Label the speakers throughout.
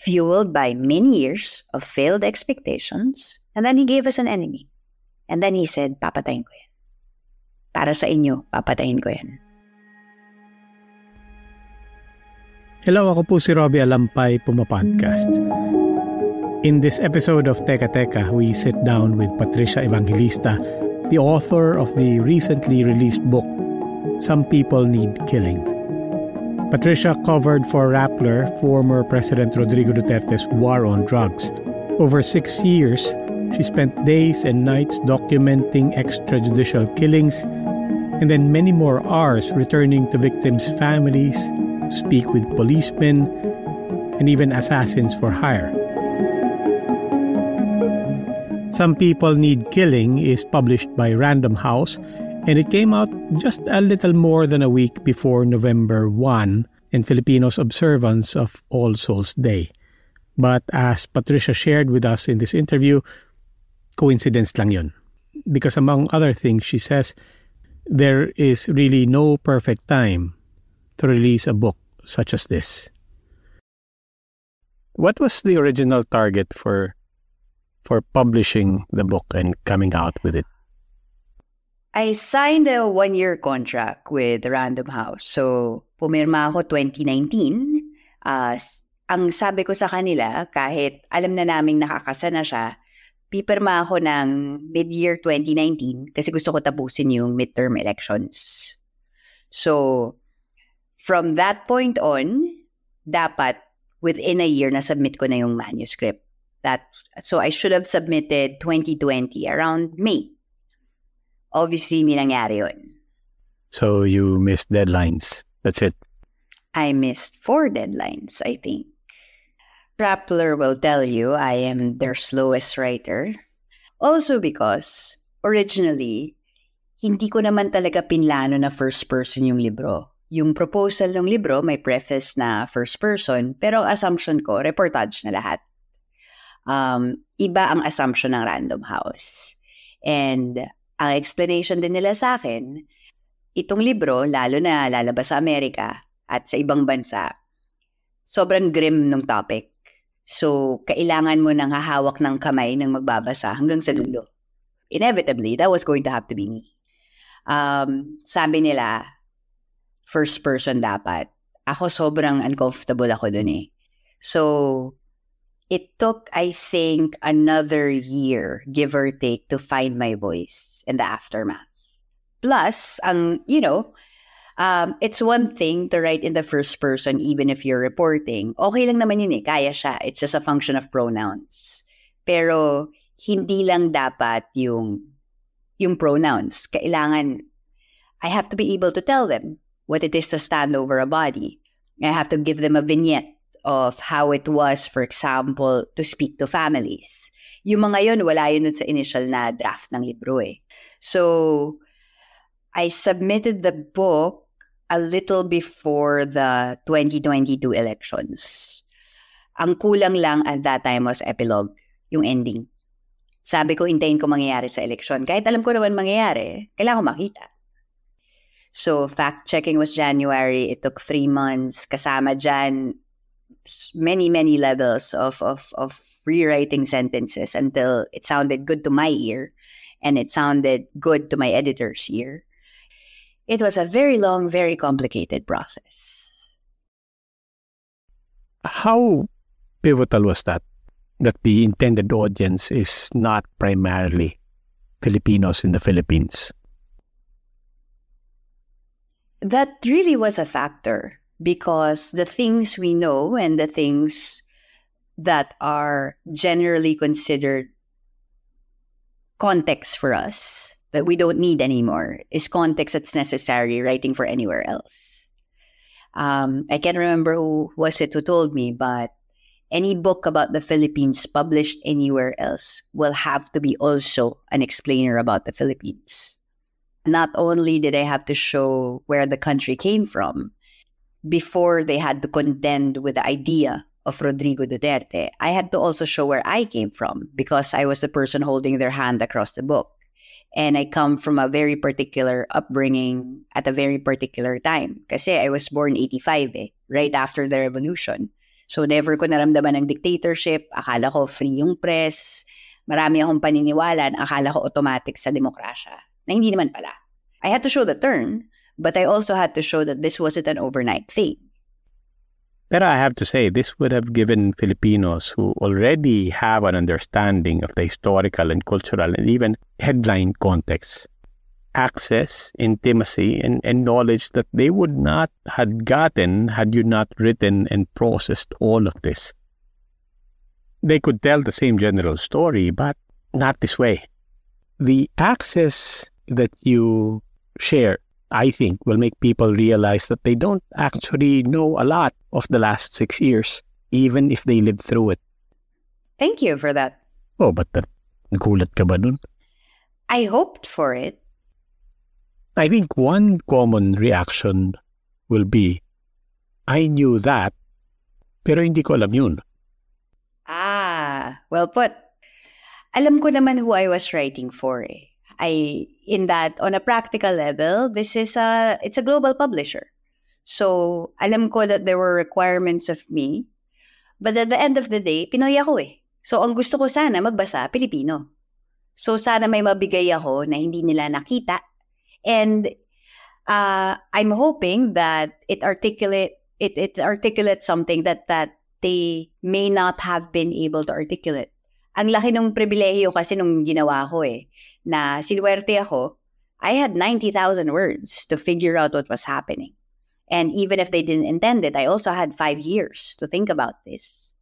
Speaker 1: fueled by many years of failed expectations, and then he gave us an enemy. And then he said, papatayin ko yan. Para sa inyo, papatayin ko yan.
Speaker 2: Hello, ako po si Robbie Alampay, Puma Podcast. In this episode of Teka Teka, we sit down with Patricia Evangelista, the author of the recently released book, Some People Need Killing. Patricia covered for Rappler former President Rodrigo Duterte's war on drugs. Over six years, she spent days and nights documenting extrajudicial killings and then many more hours returning to victims' families to speak with policemen and even assassins for hire. Some People Need Killing is published by Random House and it came out just a little more than a week before November 1 in Filipinos' observance of All Souls Day. But as Patricia shared with us in this interview, coincidence lang yun. Because among other things, she says there is really no perfect time to release a book such as this. What was the original target for for publishing the book and coming out with it?
Speaker 1: I signed a one-year contract with Random House. So, pumirma ako 2019. Uh, ang sabi ko sa kanila, kahit alam na naming nakakasa na siya, pipirma ako ng mid-year 2019 kasi gusto ko tapusin yung midterm elections. So, from that point on, dapat within a year na submit ko na yung manuscript. That so I should have submitted 2020 around May. Obviously, hindi nangyari yun.
Speaker 2: So you missed deadlines. That's it.
Speaker 1: I missed four deadlines, I think. Rappler will tell you I am their slowest writer. Also because, originally, hindi ko naman talaga pinlano na first person yung libro. Yung proposal ng libro may preface na first person, pero ang assumption ko, reportage na lahat. Um, iba ang assumption ng Random House. And ang explanation din nila sa akin, itong libro, lalo na lalabas sa Amerika at sa ibang bansa, sobrang grim ng topic. So, kailangan mo nang hahawak ng kamay ng magbabasa hanggang sa dulo. Inevitably, that was going to have to be me. Um, sabi nila, first person dapat. Ako sobrang uncomfortable ako dun eh. So, it took, I think, another year, give or take, to find my voice in the aftermath. Plus, ang, you know, um, it's one thing to write in the first person even if you're reporting. Okay lang naman yun eh, kaya siya. It's just a function of pronouns. Pero, hindi lang dapat yung, yung pronouns. Kailangan, I have to be able to tell them what it is to stand over a body. I have to give them a vignette of how it was, for example, to speak to families. Yung mga yun, wala yun sa initial na draft ng libro eh. So, I submitted the book a little before the 2022 elections. Ang kulang lang at that time was epilogue, yung ending. Sabi ko, hintayin ko mangyayari sa eleksyon. Kahit alam ko naman mangyayari, kailangan ko makita. So, fact-checking was January. It took three months. Kasama dyan, many, many levels of, of, of rewriting sentences until it sounded good to my ear and it sounded good to my editor's ear. It was a very long, very complicated process.
Speaker 2: How pivotal was that? That the intended audience is not primarily Filipinos in the Philippines?
Speaker 1: That really was a factor because the things we know and the things that are generally considered context for us that we don't need anymore is context that's necessary writing for anywhere else. Um, I can't remember who was it who told me, but any book about the Philippines published anywhere else will have to be also an explainer about the Philippines. Not only did I have to show where the country came from before they had to contend with the idea of Rodrigo Duterte, I had to also show where I came from because I was the person holding their hand across the book. And I come from a very particular upbringing at a very particular time. Kasi I was born 85 eh, right after the revolution. So never ko naramdaman ng dictatorship. Akala ko free yung press. Marami akong paniniwala akala ko automatic sa demokrasya. Na hindi naman pala. I had to show the turn, but I also had to show that this wasn't an overnight thing.
Speaker 2: But I have to say, this would have given Filipinos who already have an understanding of the historical and cultural and even headline context access, intimacy, and, and knowledge that they would not have gotten had you not written and processed all of this. They could tell the same general story, but not this way. The access that you share I think, will make people realize that they don't actually know a lot of the last six years, even if they lived through it.
Speaker 1: Thank you for that.
Speaker 2: Oh, but that, nagulat ka ba dun?
Speaker 1: I hoped for it.
Speaker 2: I think one common reaction will be, I knew that, pero hindi ko alam yun.
Speaker 1: Ah, well put. Alam ko naman who I was writing for eh. I in that on a practical level, this is a it's a global publisher. So, alam ko that there were requirements of me. But at the end of the day, Pinoy ako eh. So, ang gusto ko sana magbasa Pilipino. So, sana may mabigay ako na hindi nila nakita. And uh, I'm hoping that it articulate it it articulates something that that they may not have been able to articulate. Ang laki ng pribilehiyo kasi nung ginawa ko eh. na sinuwerte ako, I had 90,000 words to figure out what was happening. And even if they didn't intend it, I also had five years to think about this.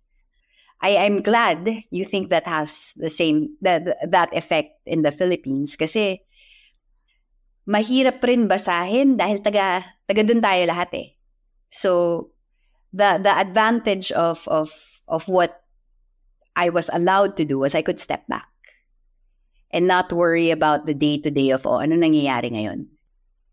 Speaker 1: I, I'm glad you think that has the same that that effect in the Philippines kasi mahirap rin basahin dahil taga taga dun tayo lahat eh. So the the advantage of of of what I was allowed to do was I could step back and not worry about the day-to-day of, oh, ano nangyayari ngayon?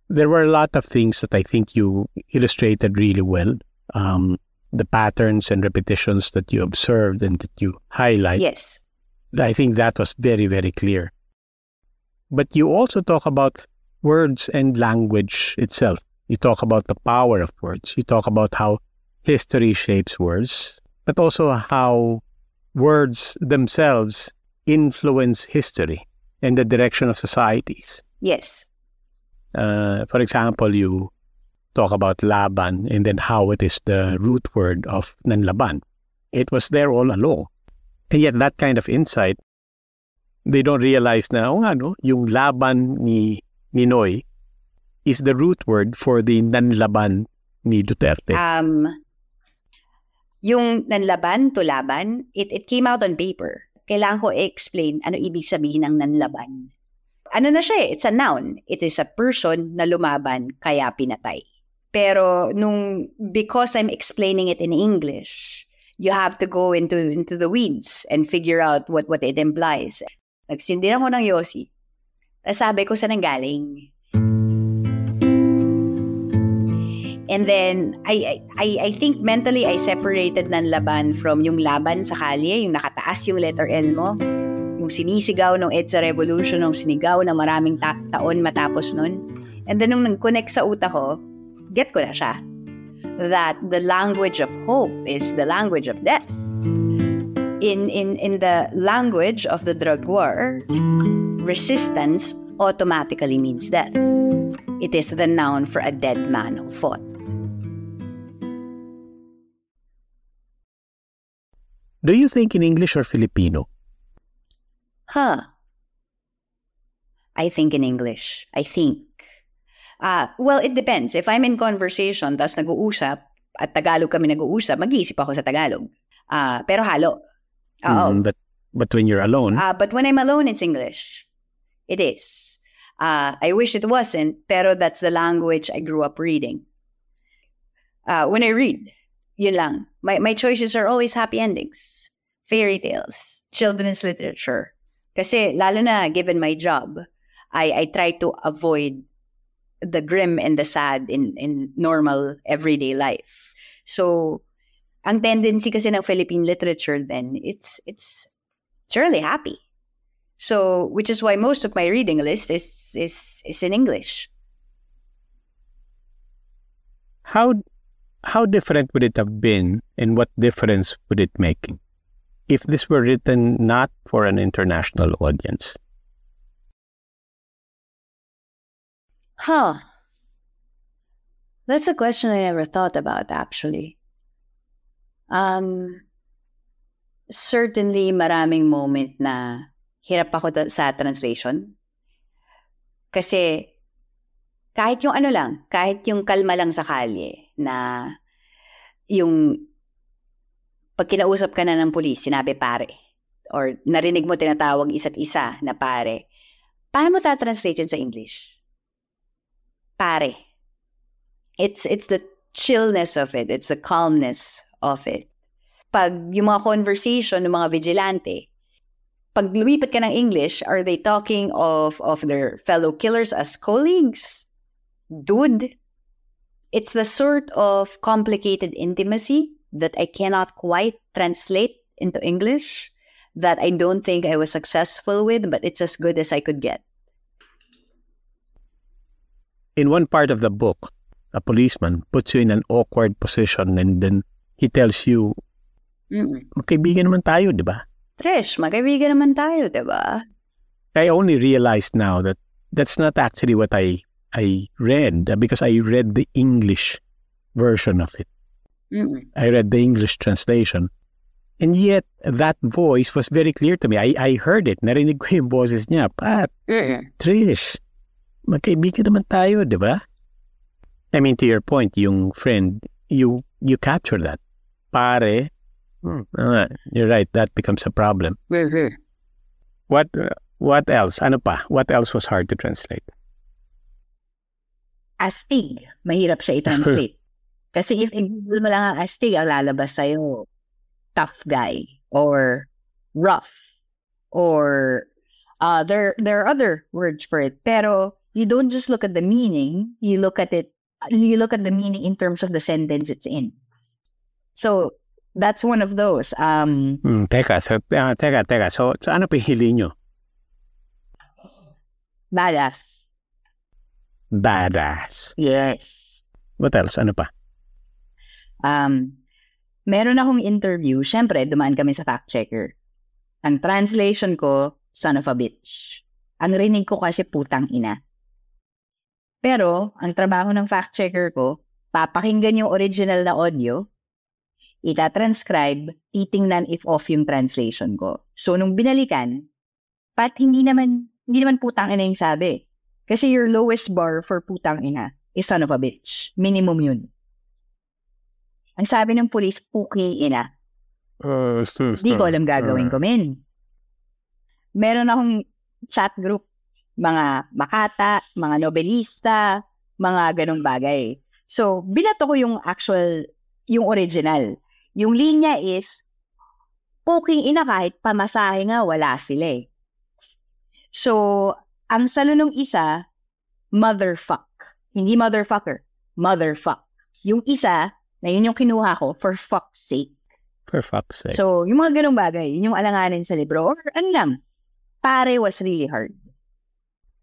Speaker 2: There were a lot of things that I think you illustrated really well. Um, the patterns and repetitions that you observed and that you highlight.
Speaker 1: Yes.
Speaker 2: I think that was very, very clear. But you also talk about words and language itself. You talk about the power of words. You talk about how history shapes words, but also how words themselves influence history and the direction of societies.
Speaker 1: Yes.
Speaker 2: Uh, for example, you talk about Laban and then how it is the root word of Nanlaban. It was there all along. And yet that kind of insight, they don't realize now, oh, ano, yung Laban ni Ninoy is the root word for the Nanlaban ni Duterte.
Speaker 1: Um, yung Nanlaban to Laban, it, it came out on paper kailangan ko i-explain ano ibig sabihin ng nanlaban. Ano na siya eh, it's a noun. It is a person na lumaban kaya pinatay. Pero nung, because I'm explaining it in English, you have to go into into the weeds and figure out what what it implies. Nagsindihan ko ng Yossi. Sabi ko sa nanggaling. And then, I, I, I think mentally, I separated ng laban from yung laban sa kalye, yung nakataas yung letter L mo, yung sinisigaw ng EDSA Revolution, yung sinigaw na maraming ta- taon matapos nun. And then, nung nag-connect sa utak ko, get ko na siya. That the language of hope is the language of death. In, in, in the language of the drug war, resistance automatically means death. It is the noun for a dead man who fought.
Speaker 2: Do you think in English or Filipino?
Speaker 1: Huh. I think in English. I think. Uh, well, it depends. If I'm in conversation, tapos nag-uusap, at Tagalog kami nag-uusap, mag-iisip ako sa Tagalog. Uh, pero halo. Oo.
Speaker 2: Mm, but, but when you're alone,
Speaker 1: Uh, but when I'm alone, it's English. It is. Uh, I wish it wasn't, pero that's the language I grew up reading. Uh, when I read, yun lang. My, my choices are always happy endings. Fairy tales, children's literature. Kasi lalo na given my job, I, I try to avoid the grim and the sad in, in normal everyday life. So, ang tendency kasi ng Philippine literature then, it's, it's, it's really happy. So, which is why most of my reading list is is is in English.
Speaker 2: how how different would it have been and what difference would it make if this were written not for an international audience?
Speaker 1: Huh. That's a question I never thought about actually. Um certainly maraming moment na hirap ako sa translation. Kasi kahit yung ano lang, kahit yung kalma lang sa kalye na yung pag kinausap ka na ng pulis, sinabi pare. Or narinig mo tinatawag isa't isa na pare. Paano mo ta-translate yun sa English? Pare. It's, it's the chillness of it. It's the calmness of it. Pag yung mga conversation ng mga vigilante, pag lumipat ka ng English, are they talking of, of their fellow killers as colleagues? Dude, it's the sort of complicated intimacy that I cannot quite translate into English that I don't think I was successful with, but it's as good as I could get.
Speaker 2: In one part of the book, a policeman puts you in an awkward position and then he tells you,
Speaker 1: Mm-mm.
Speaker 2: magkaibigan naman tayo, di ba?
Speaker 1: Trish, magkaibigan naman tayo, di ba?
Speaker 2: I only realized now that that's not actually what I I read because I read the English version of it.
Speaker 1: Mm-mm.
Speaker 2: I read the English translation. And yet, that voice was very clear to me. I, I heard it. Narinig ko yung boses niya. Pat,
Speaker 1: Mm-mm.
Speaker 2: Trish, magkaibigan naman tayo, di ba? I mean, to your point, yung friend, you you capture that. Pare, hmm, ah, you're right, that becomes a problem.
Speaker 1: Mm-hmm.
Speaker 2: What uh, what else? Ano pa? What else was hard to translate?
Speaker 1: Astig, mahirap siya i-translate. Kasi if i-google mo lang ang astig, ang lalabas sa'yo, tough guy, or rough, or uh, there, there are other words for it. Pero you don't just look at the meaning, you look at it, you look at the meaning in terms of the sentence it's in. So, that's one of those. Um,
Speaker 2: Hmm, teka, so, ah, teka, teka. So, so ano pihili nyo?
Speaker 1: badass.
Speaker 2: Badass.
Speaker 1: Yes.
Speaker 2: What else? Ano pa?
Speaker 1: Um, meron akong interview. Siyempre, dumaan kami sa fact checker. Ang translation ko, son of a bitch. Ang rinig ko kasi putang ina. Pero, ang trabaho ng fact checker ko, papakinggan yung original na audio, ita-transcribe, titingnan if off yung translation ko. So, nung binalikan, pat hindi naman, hindi naman putang ina yung sabi. Kasi your lowest bar for putang ina is son of a bitch. Minimum yun. Ang sabi ng police, puking ina. Di ko alam gagawin ko, men. Meron akong chat group. Mga makata, mga nobelista, mga ganong bagay. So, binato ko yung actual, yung original. Yung linya is, puking ina kahit pamasahe nga, wala sila eh. So, ang salo nung isa, motherfuck. Hindi motherfucker, motherfuck. Yung isa, na yun yung kinuha ko, for fuck's sake.
Speaker 2: For fuck's sake.
Speaker 1: So, yung mga ganong bagay, yun yung alanganin sa libro. Or ano lang, pare was really hard.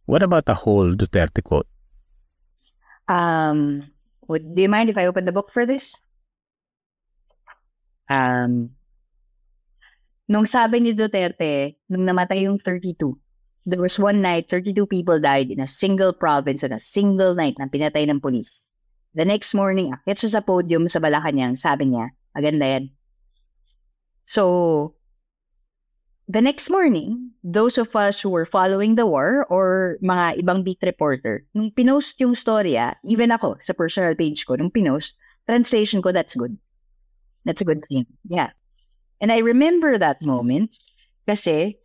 Speaker 2: What about the whole Duterte quote?
Speaker 1: Um, would, do you mind if I open the book for this? Um, nung sabi ni Duterte, nung namatay yung 32, there was one night, 32 people died in a single province on a single night na pinatay ng police. The next morning, akit siya sa podium sa Malacanang, sabi niya, maganda yan. So, the next morning, those of us who were following the war or mga ibang beat reporter, nung pinost yung storya, even ako sa personal page ko, nung pinost, translation ko, that's good. That's a good thing. Yeah. And I remember that moment kasi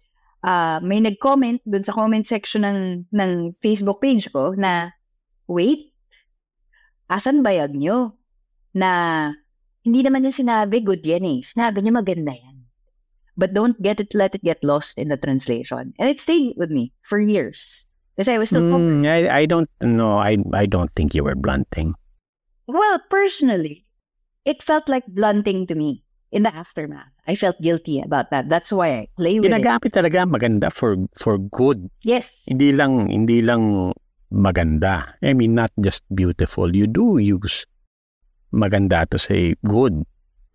Speaker 1: uh, may nag-comment dun sa comment section ng, ng Facebook page ko na, wait, asan bayag nyo? Na hindi naman niya sinabi good yan eh. Sinabi niya maganda yan. But don't get it, let it get lost in the translation. And it stayed with me for years. Because I was still
Speaker 2: mm, I, I don't know. I, I don't think you were blunting.
Speaker 1: Well, personally, it felt like blunting to me in the aftermath. I felt guilty about that. That's why I play with
Speaker 2: Ginagamit
Speaker 1: it.
Speaker 2: talaga maganda for for good.
Speaker 1: Yes.
Speaker 2: Hindi lang hindi lang maganda. I mean not just beautiful. You do use maganda to say good.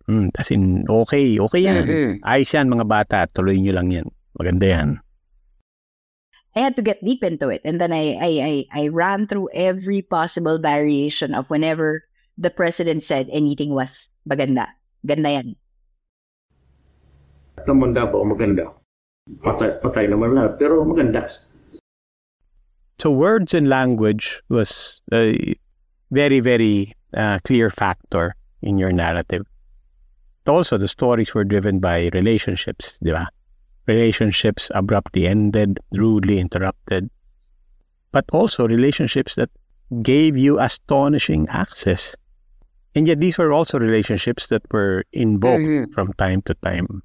Speaker 2: Mm, as in, okay, okay yan.
Speaker 1: Mm-hmm.
Speaker 2: Ayos yan mga bata, tuloy nyo lang yan. Maganda yan.
Speaker 1: I had to get deep into it. And then I, I, I, I ran through every possible variation of whenever the president said anything was maganda. Ganda yan.
Speaker 3: naman daw po maganda. Patay, patay naman lahat, pero maganda.
Speaker 2: So words and language was a very, very uh, clear factor in your narrative. Also, the stories were driven by relationships, di ba? Relationships abruptly ended, rudely interrupted. But also relationships that gave you astonishing access. And yet these were also relationships that were invoked
Speaker 1: Mhm.
Speaker 2: from time to time.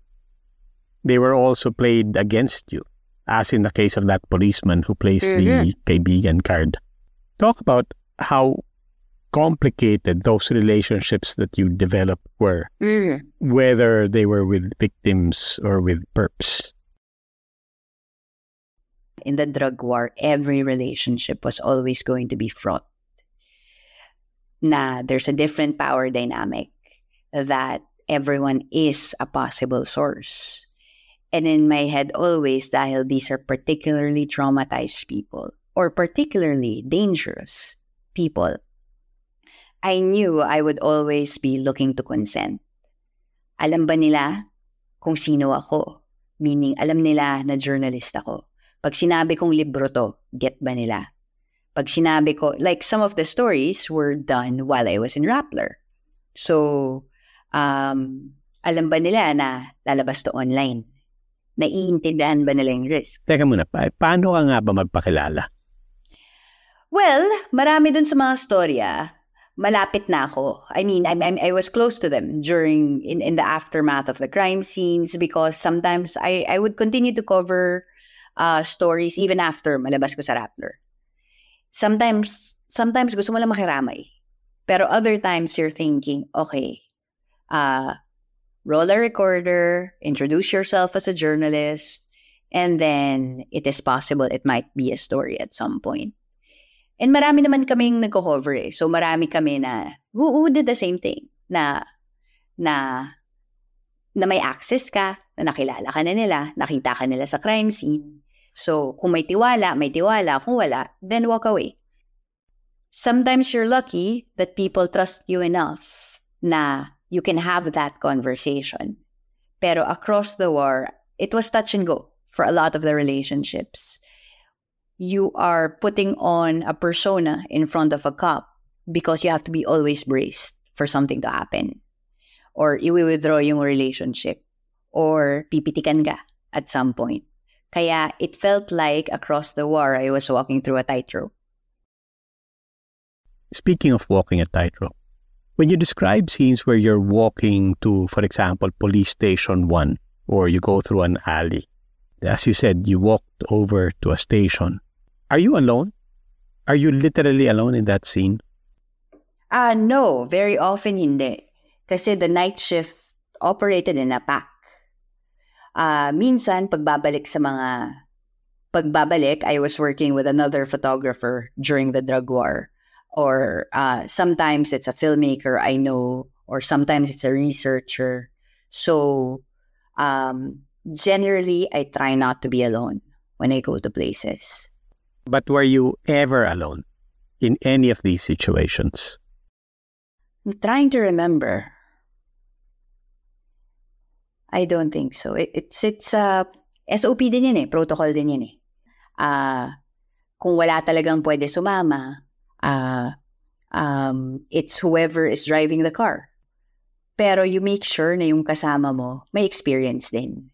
Speaker 2: They were also played against you, as in the case of that policeman who placed the kaibigan card. Talk about how complicated those relationships that you developed were, whether they were with victims or with perps.
Speaker 1: In the drug war, every relationship was always going to be fraught. Na there's a different power dynamic that everyone is a possible source. And in my head, always, dahil these are particularly traumatized people or particularly dangerous people, I knew I would always be looking to consent. Alam ba nila kung sino ako? Meaning, alam nila na journalist ako. Pag sinabi kong libro to, get ba nila? Pag sinabi ko, like some of the stories were done while I was in Rappler. So, um, alam ba nila na lalabas to online? Naiintindihan ba nila yung risk?
Speaker 2: Teka muna, pa- paano ka nga ba magpakilala?
Speaker 1: Well, marami dun sa mga storya, malapit na ako. I mean, I'm, I'm, I was close to them during, in, in the aftermath of the crime scenes because sometimes I, I would continue to cover uh, stories even after malabas ko sa Rappler. Sometimes, sometimes gusto mo lang makiramay. Pero other times you're thinking, okay, uh, roll a recorder, introduce yourself as a journalist, and then it is possible it might be a story at some point. And marami naman kaming nagko-cover eh. So marami kami na who, who did the same thing na na na may access ka, na nakilala ka na nila, nakita ka nila sa crime scene. So kung may tiwala, may tiwala. Kung wala, then walk away. Sometimes you're lucky that people trust you enough na you can have that conversation. Pero across the war, it was touch and go for a lot of the relationships you are putting on a persona in front of a cop because you have to be always braced for something to happen. Or i-withdraw yung relationship. Or pipitikan ka at some point. Kaya it felt like across the war, I was walking through a tightrope.
Speaker 2: Speaking of walking a tightrope, when you describe scenes where you're walking to, for example, police station one, or you go through an alley, as you said, you walked over to a station. Are you alone? Are you literally alone in that scene?
Speaker 1: Ah, no. Very often hindi. Kasi the night shift operated in a pack. Ah, minsan, pagbabalik sa mga... Pagbabalik, I was working with another photographer during the drug war. Or uh, sometimes it's a filmmaker I know, or sometimes it's a researcher. So, um, generally, I try not to be alone when I go to places.
Speaker 2: But were you ever alone in any of these situations?
Speaker 1: I'm trying to remember. I don't think so. It, it's it's uh SOP din yan eh, protocol din yan eh. Ah, kung wala talagang pwede sumama, ah, um, it's whoever is driving the car. Pero you make sure na yung kasama mo may experience din.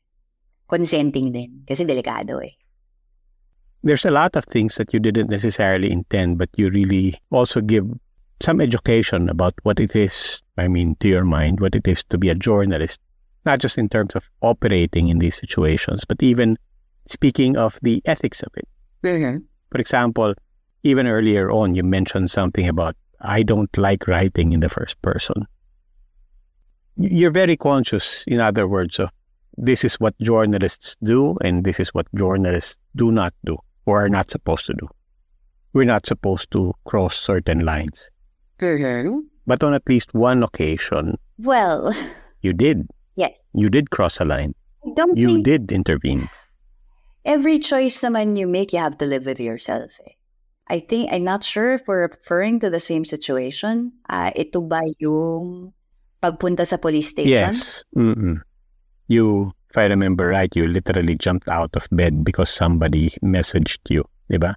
Speaker 1: Consenting din. Kasi delikado eh.
Speaker 2: There's a lot of things that you didn't necessarily intend, but you really also give some education about what it is, I mean, to your mind, what it is to be a journalist, not just in terms of operating in these situations, but even speaking of the ethics of it. For example, even earlier on, you mentioned something about, I don't like writing in the first person. You're very conscious, in other words, of this is what journalists do and this is what journalists do not do or are not supposed to do. We're not supposed to cross certain lines. But on at least one occasion,
Speaker 1: Well,
Speaker 2: you did.
Speaker 1: yes.
Speaker 2: You did cross a line.
Speaker 1: I don't
Speaker 2: You
Speaker 1: think
Speaker 2: did intervene.
Speaker 1: every choice naman you make, you have to live with yourself. Eh. I think, I'm not sure if we're referring to the same situation. Ah, ito ba yung pagpunta sa police station?
Speaker 2: Yes. Mm-mm. You, if I remember right, you literally jumped out of bed because somebody messaged you, di ba?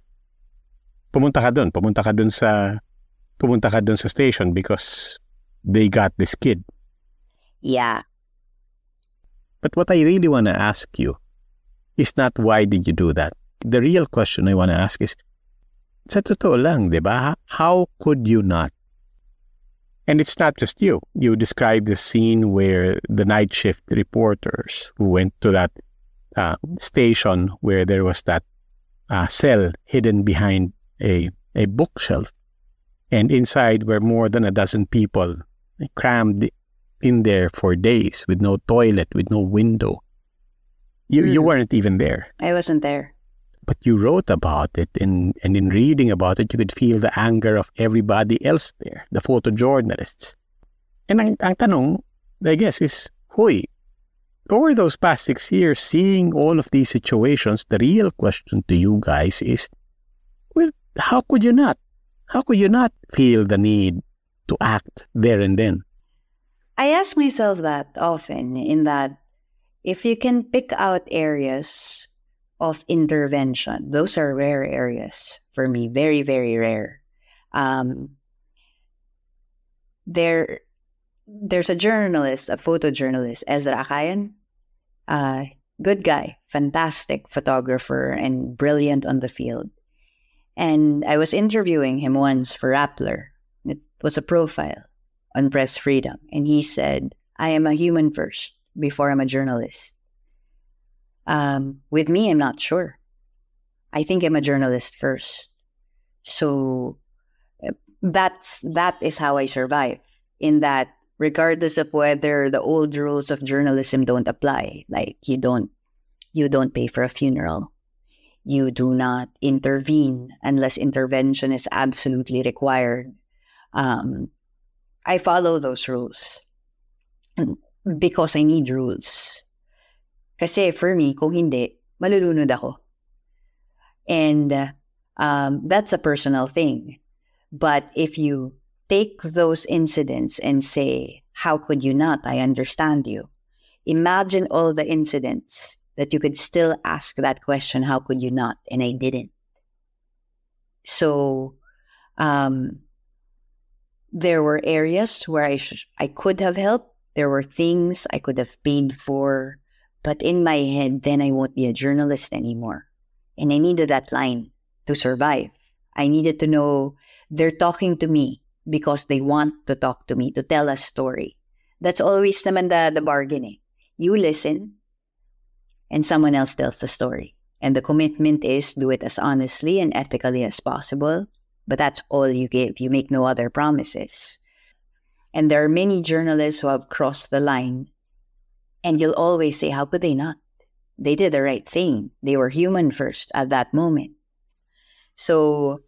Speaker 2: Pumunta ka dun. Pumunta ka dun sa pumunta ka dun sa station because they got this kid.
Speaker 1: Yeah.
Speaker 2: But what I really want to ask you is not why did you do that? The real question I want to ask is, sa totoo lang, di ba? How could you not? And it's not just you. You described the scene where the night shift reporters who went to that uh, station where there was that uh, cell hidden behind a, a bookshelf. And inside were more than a dozen people crammed in there for days with no toilet, with no window. You you
Speaker 1: Mm.
Speaker 2: weren't even there,
Speaker 1: I wasn't there.
Speaker 2: But you wrote about it, and and in reading about it, you could feel the anger of everybody else there, the photojournalists. And ang, ang tanong, I guess, is, Huy, over those past six years, seeing all of these situations, the real question to you guys is, well, how could you not? How could you not feel the need to act there and then?
Speaker 1: I ask myself that often in that if you can pick out areas of intervention, those are rare areas for me, very, very rare. Um, there, there's a journalist, a photojournalist, Ezra Acayan. Uh, good guy, fantastic photographer, and brilliant on the field. And I was interviewing him once for Rappler. It was a profile on press freedom. And he said, I am a human first before I'm a journalist. Um, with me, I'm not sure. I think I'm a journalist first. So uh, that's that is how I survive. In that, regardless of whether the old rules of journalism don't apply, like you don't you don't pay for a funeral, you do not intervene unless intervention is absolutely required. Um, I follow those rules because I need rules. Kasi for me, kung hindi, malulunod ako. And um, that's a personal thing. But if you take those incidents and say, how could you not? I understand you. Imagine all the incidents that you could still ask that question, how could you not? And I didn't. So, um, there were areas where I sh- I could have helped. There were things I could have paid for, but in my head, then I won't be a journalist anymore. And I needed that line to survive. I needed to know they're talking to me because they want to talk to me, to tell a story. That's always naman the, the bargain eh. You listen, and someone else tells the story. And the commitment is do it as honestly and ethically as possible but that's all you give. You make no other promises. And there are many journalists who have crossed the line, and you'll always say, How could they not? They did the right thing. They were human first at that moment. So,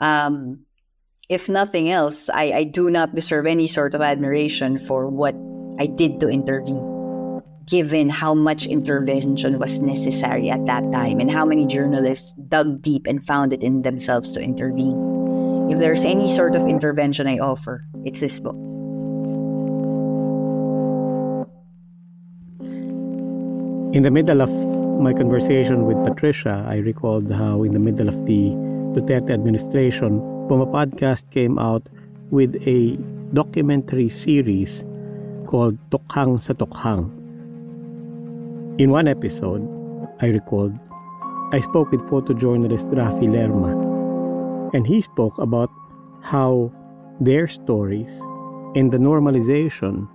Speaker 1: um, if nothing else, I, I do not deserve any sort of admiration for what I did to intervene, given how much intervention was necessary at that time and how many journalists dug deep and found it in themselves to intervene. If there's any sort of intervention I offer, it's this book.
Speaker 4: In the middle of my conversation with Patricia, I recalled how in the middle of the Duterte administration, Puma Podcast came out with a documentary series called Tokhang sa Tokhang. In one episode, I recalled, I spoke with photojournalist Raffy Lerma, and he spoke about how their stories and the normalization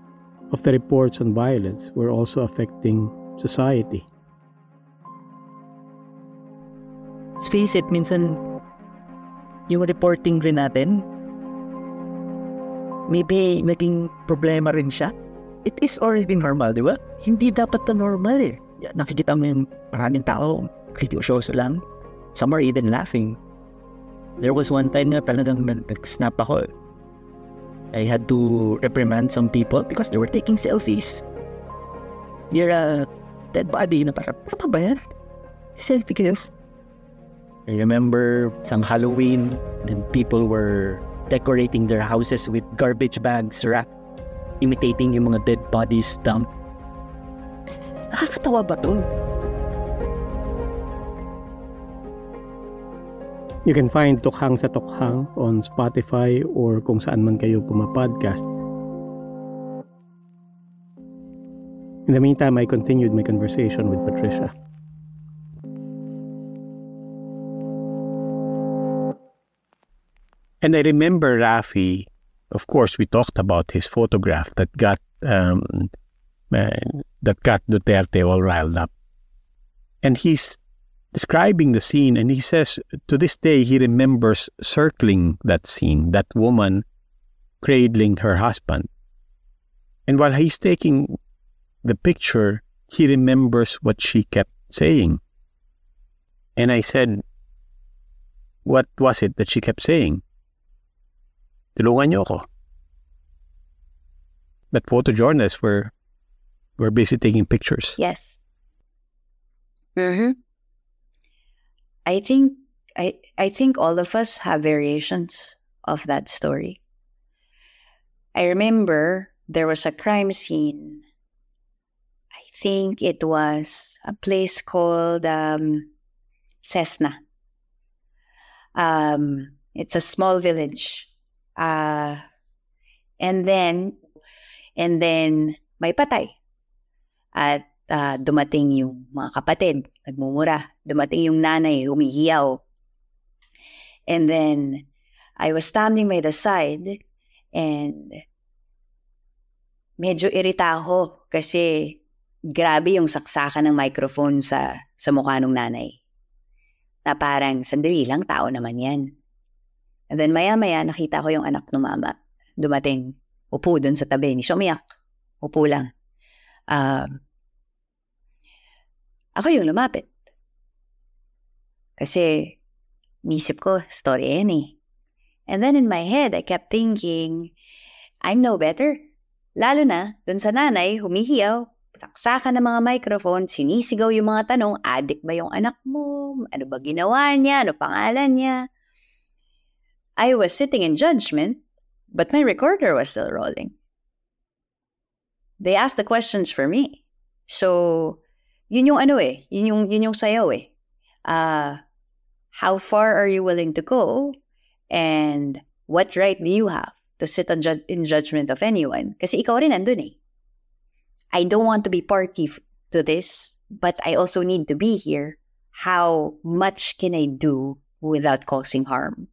Speaker 4: of the reports on violence were also affecting society.
Speaker 5: Let's face it, minsan yung reporting rin natin, maybe naging problema rin siya. It is already normal, di ba? Hindi dapat na normal eh. Nakikita mo yung maraming tao, seryoso lang. Some are even laughing. There was one time na talagang nag-snap ako. I had to reprimand some people because they were taking selfies. You're a dead body na parang, ano ba yan? Selfie kayo. I remember some Halloween and people were decorating their houses with garbage bags wrapped, imitating yung mga dead bodies dump. Nakakatawa ba to?
Speaker 4: You can find Tokhang sa Tokhang on Spotify or kung saan man kayo pumapodcast. In the meantime, I continued my conversation with Patricia.
Speaker 2: And I remember Raffy, of course, we talked about his photograph that got um, uh, that got Duterte all riled up. And he's describing the scene, and he says to this day he remembers circling that scene, that woman cradling her husband. And while he's taking the picture, he remembers what she kept saying. And I said, What was it that she kept saying? Tulungan niyo ako. But photojournalists were were busy taking pictures.
Speaker 1: Yes. Mm-hmm. I think I I think all of us have variations of that story. I remember there was a crime scene. Think it was a place called um, Cessna. Um, it's a small village. Uh, and then, and then may patay. At uh, dumating yung mga kapatid, nagmumura. Dumating yung nanay, humihiyaw. And then, I was standing by the side and medyo irita ako kasi grabe yung saksakan ng microphone sa, sa mukha ng nanay. Na parang, sandali lang, tao naman yan. And then maya-maya, nakita ko yung anak ng mama. Dumating, upo dun sa tabi. Ni umiyak. Upo lang. Uh, ako yung lumapit. Kasi, nisip ko, story yan eh. And then in my head, I kept thinking, I'm no better. Lalo na, dun sa nanay, humihiyaw, saksakan ng mga microphone, sinisigaw yung mga tanong, adik ba yung anak mo? Ano ba ginawa niya? Ano pangalan niya? I was sitting in judgment, but my recorder was still rolling. They asked the questions for me. So, yun yung ano eh, yun yung, yun yung sayaw eh. Uh, how far are you willing to go? And what right do you have to sit on ju- in judgment of anyone? Kasi ikaw rin nandun eh. I don't want to be party f- to this, but I also need to be here. How much can I do without causing harm?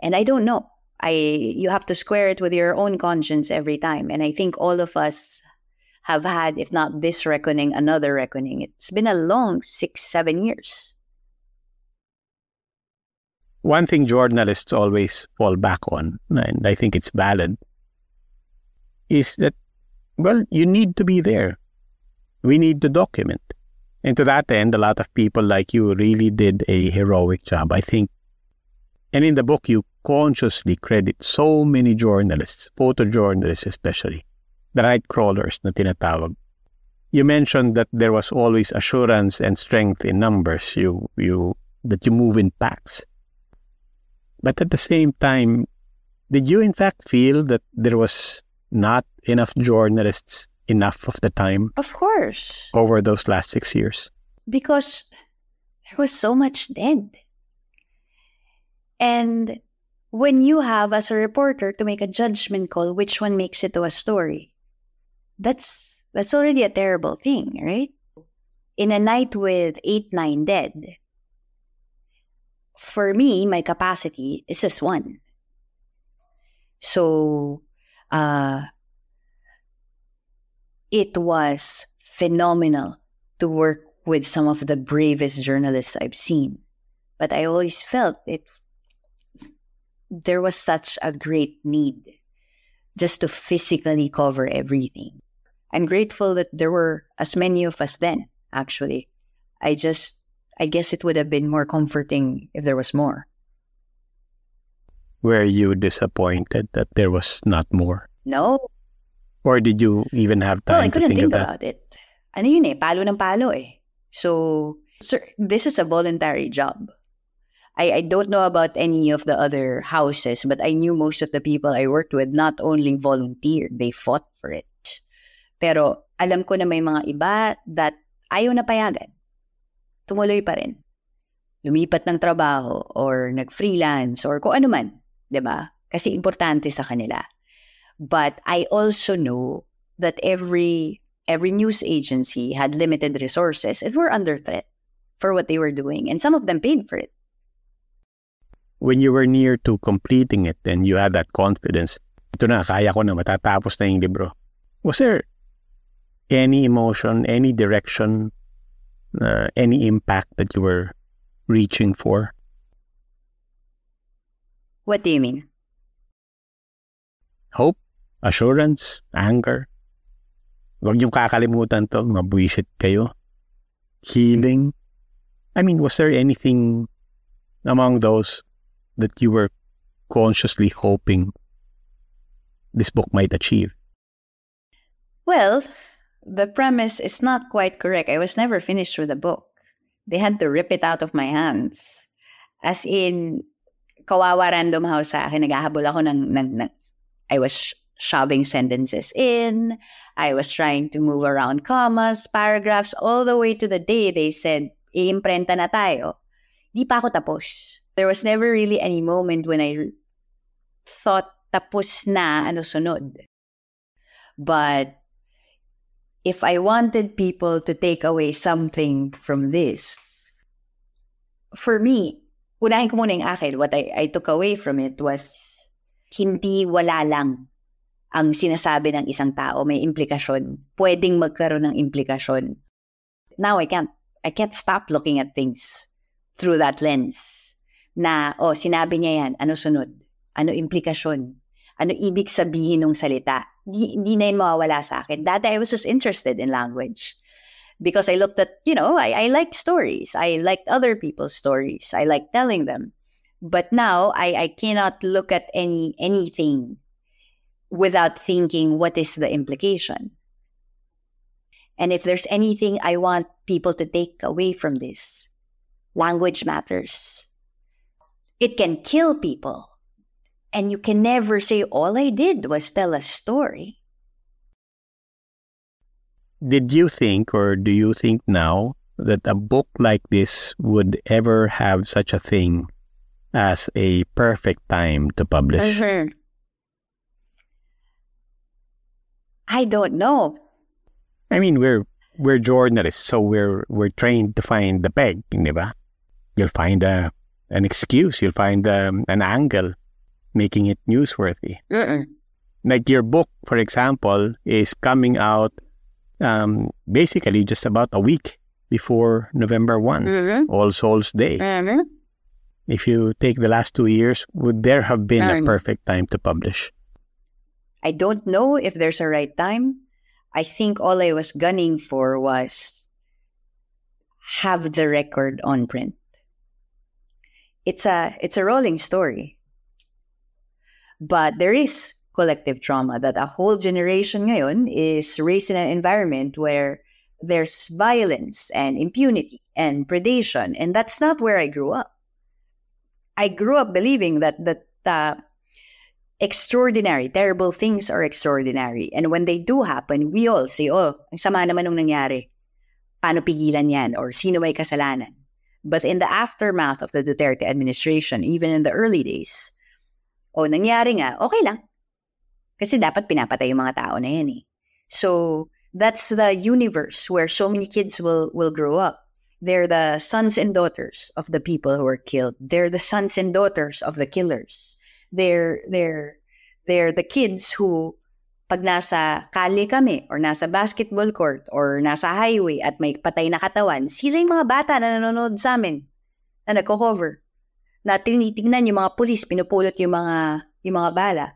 Speaker 1: And I don't know. I you have to square it with your own conscience every time. And I think all of us have had, if not this reckoning, another reckoning. It's been a long six, seven years.
Speaker 2: One thing journalists always fall back on, and I think it's valid, is that, well, you need to be there. We need to document. And to that end, a lot of people like you really did a heroic job. I think and in the book, you consciously credit so many journalists, photojournalists especially, the night crawlers na tinatawag. You mentioned that there was always assurance and strength in numbers, you, you, that you move in packs. But at the same time, did you in fact feel that there was not enough journalists enough of the time
Speaker 1: Of course.
Speaker 2: over those last six years?
Speaker 1: because there was so much dead. And when you have as a reporter to make a judgment call which one makes it to a story, that's that's already a terrible thing, right? In a night with eight, nine dead, for me, my capacity is just one. So, uh, it was phenomenal to work with some of the bravest journalists I've seen. But I always felt it there was such a great need just to physically cover everything. I'm grateful that there were as many of us then, actually. I just I guess it would have been more comforting if there was more.
Speaker 2: Were you disappointed that there was not more?
Speaker 1: No.
Speaker 2: Or did you even have time
Speaker 1: well, I
Speaker 2: to
Speaker 1: couldn't
Speaker 2: think,
Speaker 1: think, about it. Ano yun eh, palo ng palo eh. So, sir, this is a voluntary job. I, I don't know about any of the other houses, but I knew most of the people I worked with not only volunteered, they fought for it. Pero alam ko na may mga iba that ayaw na payagan. Tumuloy pa rin. Lumipat ng trabaho or nag-freelance or kung ano man. 'di ba? Kasi importante sa kanila. But I also know that every every news agency had limited resources and were under threat for what they were doing. And some of them paid for it.
Speaker 2: When you were near to completing it and you had that confidence, ito na, kaya ko na, matatapos na yung libro. Was there any emotion, any direction, uh, any impact that you were reaching for?
Speaker 1: What do you mean?
Speaker 2: Hope, assurance, anger. Huwag niyong kakalimutan to, mabwisit kayo. Healing. I mean, was there anything among those that you were consciously hoping this book might achieve?
Speaker 1: Well, the premise is not quite correct. I was never finished with the book. They had to rip it out of my hands. As in, kawawa random house ah, sa akin, naghahabol ako ng, ng, ng I was shoving sentences in. I was trying to move around commas, paragraphs, all the way to the day they said, iimprenta na tayo. Di pa ako tapos. There was never really any moment when I thought tapos na ano sunod. But if I wanted people to take away something from this, for me, unahin ko muna yung akin. What I, I took away from it was hindi wala lang ang sinasabi ng isang tao. May implikasyon. Pwedeng magkaroon ng implikasyon. Now I can't. I can't stop looking at things through that lens. Na, oh, sinabi niya yan. Ano sunod? Ano implikasyon? Ano ibig sabihin ng salita? Di, di na yun mawawala sa akin. Dati I was just interested in language. Because I looked at, you know, I, I liked stories. I liked other people's stories. I liked telling them. But now I, I cannot look at any anything without thinking what is the implication. And if there's anything I want people to take away from this, language matters. It can kill people. And you can never say, all I did was tell a story.
Speaker 2: Did you think, or do you think now, that a book like this would ever have such a thing as a perfect time to publish?
Speaker 1: Mhm. I don't know.
Speaker 2: I mean, we're we're journalists, so we're we're trained to find the peg, di ba? You'll find a an excuse, you'll find um, an angle, making it newsworthy.
Speaker 1: Mm-mm.
Speaker 2: Like your book, for example, is coming out um, basically just about a week before November one,
Speaker 1: Mhm.
Speaker 2: All Souls Day.
Speaker 1: Mhm.
Speaker 2: If you take the last two years, would there have been a
Speaker 1: Um,
Speaker 2: perfect time to publish?
Speaker 1: I don't know if there's a right time. I think all I was gunning for was have the record on print. It's a it's a rolling story. But there is collective trauma that a whole generation ngayon is raised in an environment where there's violence and impunity and predation and that's not where I grew up. I grew up believing that that uh, extraordinary, terrible things are extraordinary. And when they do happen, we all say, oh, ang sama naman nung nangyari. paano pigilan yan or sino may kasalanan. But in the aftermath of the Duterte administration, even in the early days, o nangyari nga, okay lang. Kasi dapat pinapatay yung mga tao na yan eh. So, that's the universe where so many kids will, will grow up. They're the sons and daughters of the people who were killed. They're the sons and daughters of the killers. They're, they're, they're the kids who pag nasa kali kami or nasa basketball court or nasa highway at may patay na katawan, sila yung mga bata na nanonood sa amin na nagko-cover. Na tinitingnan yung mga pulis, pinupulot yung mga, yung mga bala.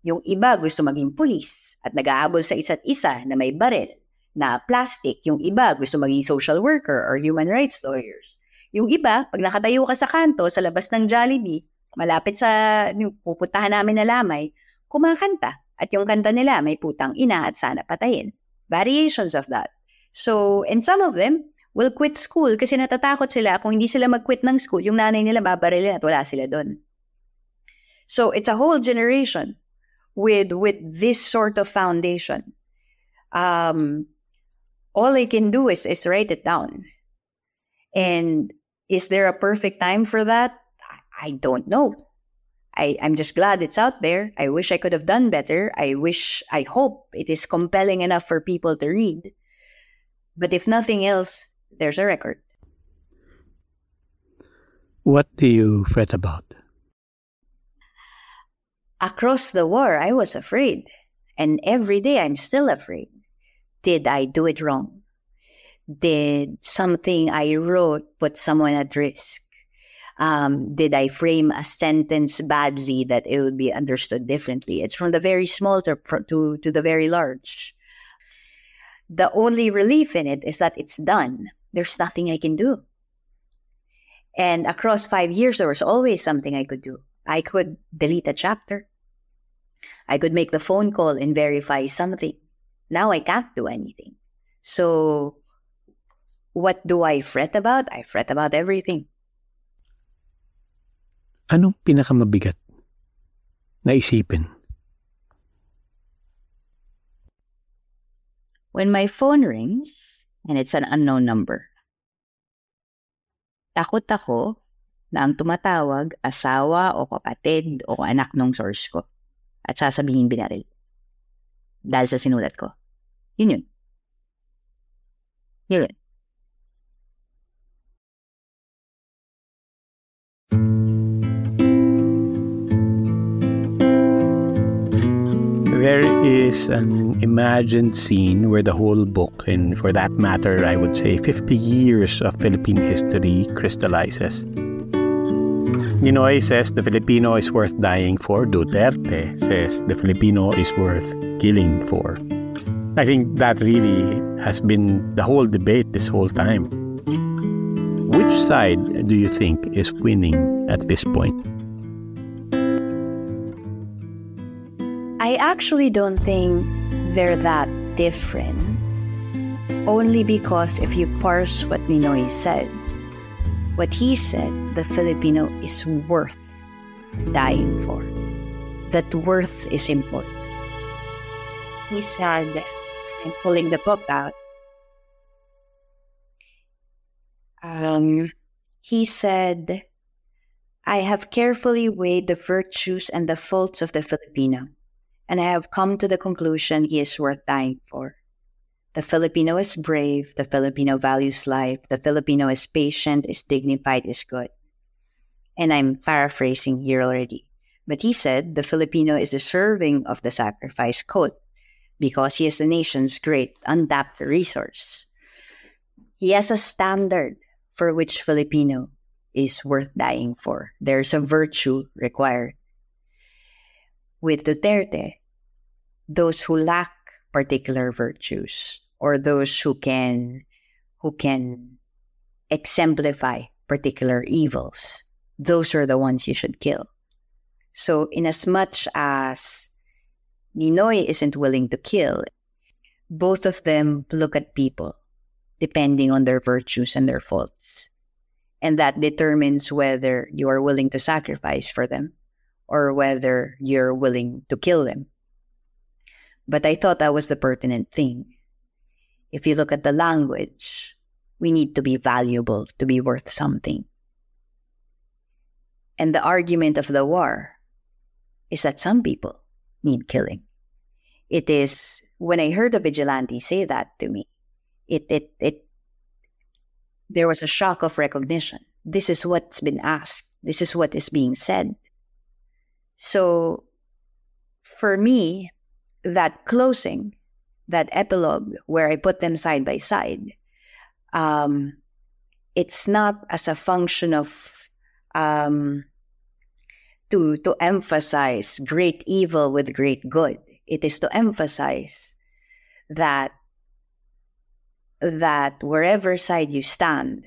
Speaker 1: Yung iba gusto maging pulis at nag-aabol sa isa't isa na may baril na plastic. Yung iba gusto maging social worker or human rights lawyers. Yung iba, pag nakatayo ka sa kanto sa labas ng Jollibee, malapit sa pupuntahan namin na lamay, kumakanta at yung kanta nila may putang ina at sana patayin. Variations of that. So, and some of them will quit school kasi natatakot sila kung hindi sila mag-quit ng school, yung nanay nila babarilin at wala sila doon. So, it's a whole generation with with this sort of foundation. Um, all I can do is is write it down. And is there a perfect time for that? I don't know. I, I'm just glad it's out there. I wish I could have done better. I wish, I hope it is compelling enough for people to read. But if nothing else, there's a record.
Speaker 2: What do you fret about?
Speaker 1: Across the war, I was afraid. And every day, I'm still afraid. Did I do it wrong? Did something I wrote put someone at risk? Um, did I frame a sentence badly that it would be understood differently? It's from the very small to, to, to the very large. The only relief in it is that it's done. There's nothing I can do. And across five years, there was always something I could do. I could delete a chapter. I could make the phone call and verify something. Now I can't do anything. So, what do I fret about? I fret about everything.
Speaker 2: Anong pinakamabigat na isipin?
Speaker 1: When my phone rings and it's an unknown number, takot ako na ang tumatawag asawa o kapatid o anak ng source ko at sasabihin binaril. Dahil sa sinulat ko. Yun yun. Yun yun.
Speaker 2: Is an imagined scene where the whole book, and for that matter, I would say 50 years of Philippine history crystallizes. Ninoy says the Filipino is worth dying for. Duterte says the Filipino is worth killing for. I think that really has been the whole debate this whole time. Which side do you think is winning at this point?
Speaker 1: I actually don't think they're that different. Only because if you parse what Ninoy said, what he said, the Filipino is worth dying for. That worth is important. He said, I'm pulling the book out. Um, he said, I have carefully weighed the virtues and the faults of the Filipino and I have come to the conclusion he is worth dying for. The Filipino is brave, the Filipino values life, the Filipino is patient, is dignified, is good. And I'm paraphrasing here already. But he said the Filipino is deserving of the sacrifice code because he is the nation's great untapped resource. He has a standard for which Filipino is worth dying for. There's a virtue required. With Duterte, those who lack particular virtues or those who can who can exemplify particular evils those are the ones you should kill. So in as much as ninoy isn't willing to kill both of them look at people depending on their virtues and their faults. And that determines whether you are willing to sacrifice for them or whether you're willing to kill them but I thought that was the pertinent thing. if you look at the language, we need to be valuable to be worth something. And the argument of the war is that some people need killing. It is when I heard a vigilante say that to me, it it it there was a shock of recognition. This is what's been asked. This is what is being said. So for me, that closing, that epilogue where I put them side by side, um, it's not as a function of um, to to emphasize great evil with great good. It is to emphasize that that wherever side you stand,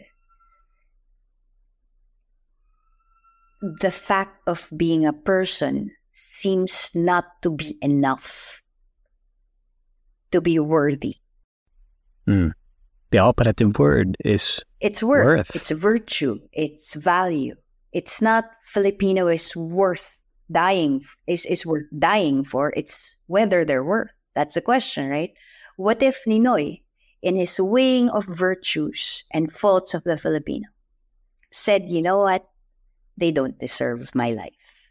Speaker 1: the fact of being a person seems not to be enough to be worthy.
Speaker 2: Mm. The operative word is
Speaker 1: It's worth.
Speaker 2: Worth.
Speaker 1: It's virtue. It's value. It's not Filipino is worth dying is is worth dying for. It's whether they're worth. That's the question, right? What if Ninoy, in his weighing of virtues and faults of the Filipino, said, you know what? They don't deserve my life.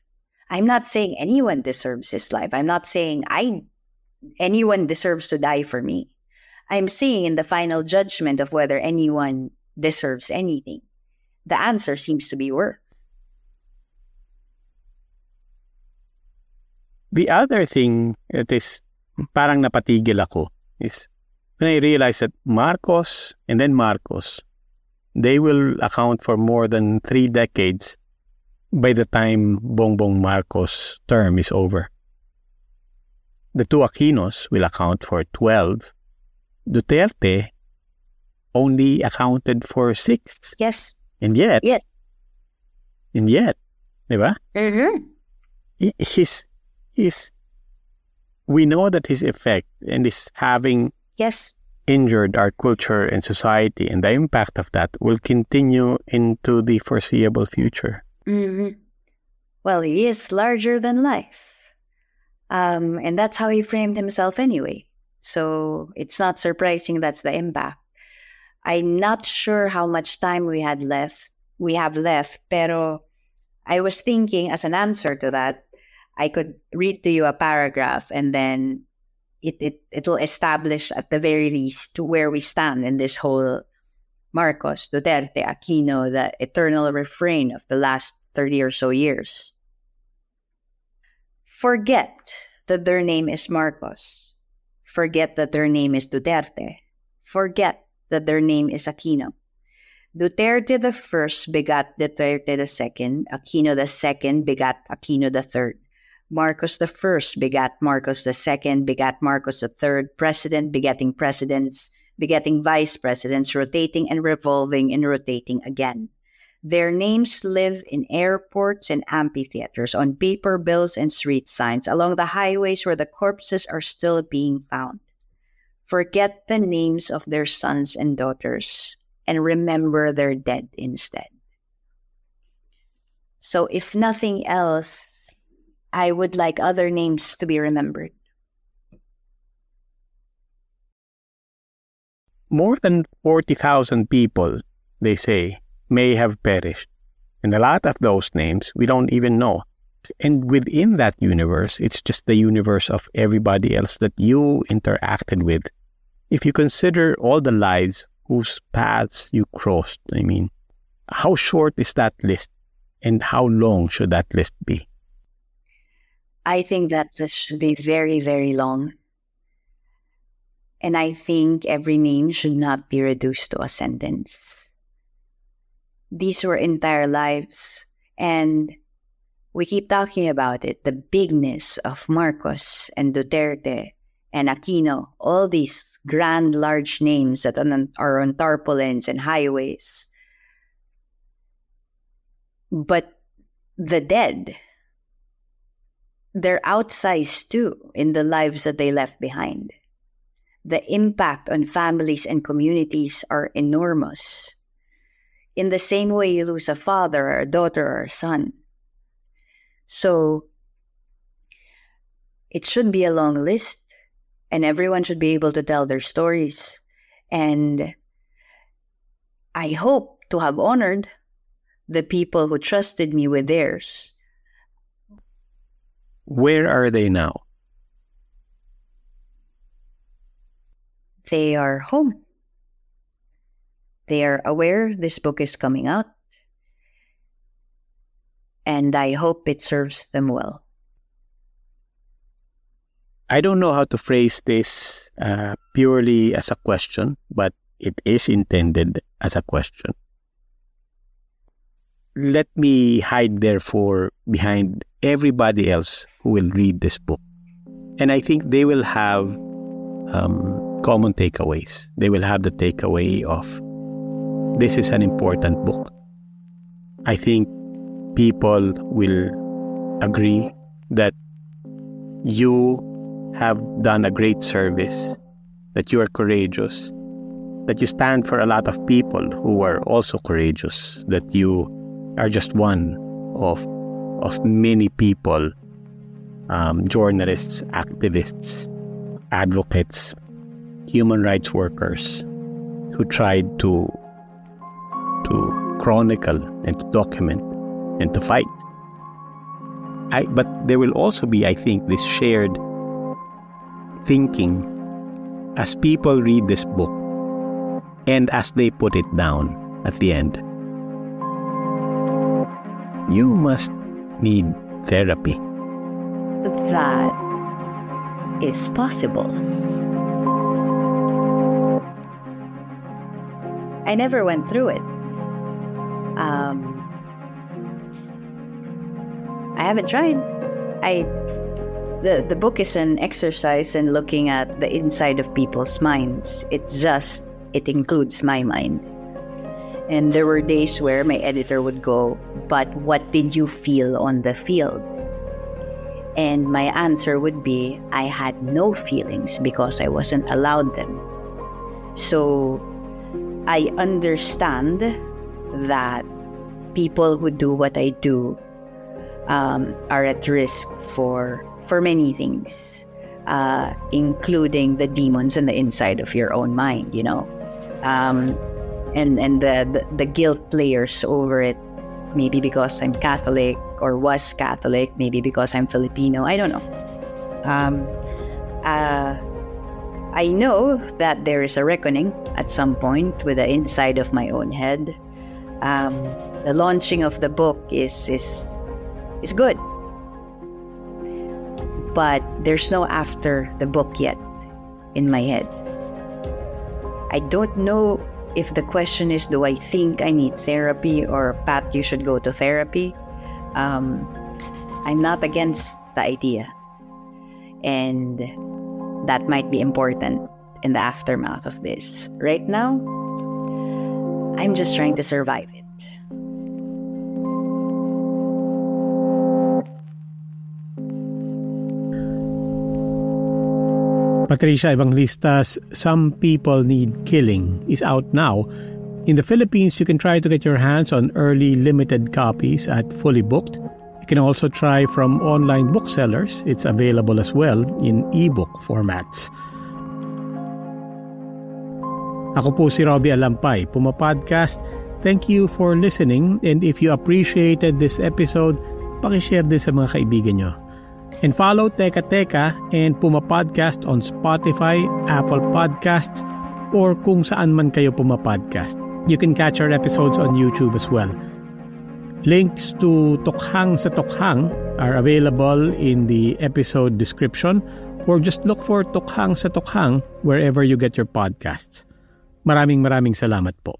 Speaker 1: I'm not saying anyone deserves his life. I'm not saying I anyone deserves to die for me. I'm saying in the final judgment of whether anyone deserves anything, the answer seems to be worth.
Speaker 2: The other thing that is parang napatigil ako is when I realized that Marcos and then Marcos, they will account for more than three decades by the time Bongbong Marcos' term is over. The two Aquinos will account for 12. Duterte only accounted for six.
Speaker 1: Yes.
Speaker 2: And yet,
Speaker 1: Yes.
Speaker 2: and yet, di ba?
Speaker 1: Mm-hmm.
Speaker 2: his his we know that his effect and is having
Speaker 1: Yes.
Speaker 2: injured our culture and society and the impact of that will continue into the foreseeable future
Speaker 1: Mm-hmm. Well, he is larger than life. Um, and that's how he framed himself anyway. So it's not surprising that's the impact. I'm not sure how much time we had left. We have left, pero I was thinking as an answer to that, I could read to you a paragraph and then it, it it'll establish at the very least where we stand in this whole Marcos, Duterte, Aquino, the eternal refrain of the last 30 or so years. Forget that their name is Marcos. Forget that their name is Duterte. Forget that their name is Aquino. Duterte the first begat Duterte the second. Aquino the second begat Aquino the third. Marcos the first begat Marcos the second, begat Marcos the third, president begetting presidents, begetting vice presidents, rotating and revolving and rotating again. Their names live in airports and amphitheaters, on paper bills and street signs, along the highways where the corpses are still being found. Forget the names of their sons and daughters and remember their dead instead. So, if nothing else, I would like other names to be remembered.
Speaker 2: more than 40,000 people they say may have perished. And a lot of those names we don't even know. And within that universe it's just the universe of everybody else that you interacted with. If you consider all the lives whose paths you crossed i mean how short is that list? And how long should that list be?
Speaker 1: I think that this should be very, very long. And I think every name should not be reduced to a sentence. These were entire lives. And we keep talking about it the bigness of Marcos and Duterte and Aquino, all these grand, large names that are on, tarpaulins and highways. But the dead, they're outsized too in the lives that they left behind. The impact on families and communities are enormous. In the same way you lose a father or a daughter or a son. So it should be a long list and everyone should be able to tell their stories. And I hope to have honored the people who trusted me with theirs.
Speaker 2: Where are they now?
Speaker 1: They are home. They are aware this book is coming out. And I hope it serves them well.
Speaker 2: I don't know how to phrase this uh, purely as a question, but it is intended as a question. Let me hide, therefore, behind everybody else who will read this book. And I think they will have um, common takeaways. They will have the takeaway of this is an important book. I think people will agree that you have done a great service, that you are courageous, that you stand for a lot of people who are also courageous, that you are just one of, of many people, um, journalists, activists, advocates, human rights workers who tried to to chronicle and to document and to fight. I, but there will also be, I think, this shared thinking as people read this book and as they put it down at the end. You must need therapy.
Speaker 1: That is possible. I never went through it. Um, I haven't tried. I the the book is an exercise in looking at the inside of people's minds. It's just it includes my mind. And there were days where my editor would go, "But what did you feel on the field?" And my answer would be, "I had no feelings because I wasn't allowed them." So I understand that people who do what I do um, are at risk for for many things, uh, including the demons in the inside of your own mind. You know, um, and and the, the the guilt layers over it. Maybe because I'm Catholic or was Catholic. Maybe because I'm Filipino. I don't know. Um, uh, I know that there is a reckoning at some point with the inside of my own head. Um, the launching of the book is is is good, but there's no after the book yet in my head. I don't know if the question is, do I think I need therapy or Pat, you should go to therapy? Um, I'm not against the idea, and that might be important in the aftermath of this. Right now, I'm just trying to survive it.
Speaker 4: Patricia Evangelista's Some People Need Killing is out now. In the Philippines, you can try to get your hands on early limited copies at Fully Booked. You can also try from online booksellers. It's available as well in ebook formats. Ako po si Robbie Alampay, Puma Podcast. Thank you for listening and if you appreciated this episode, pakishare din sa mga kaibigan nyo. And follow Teka Teka and Puma Podcast on Spotify, Apple Podcasts, or kung saan man kayo Puma Podcast. You can catch our episodes on YouTube as well. Links to Tokhang sa Tokhang are available in the episode description or just look for Tokhang sa Tokhang wherever you get your podcasts. Maraming maraming salamat po.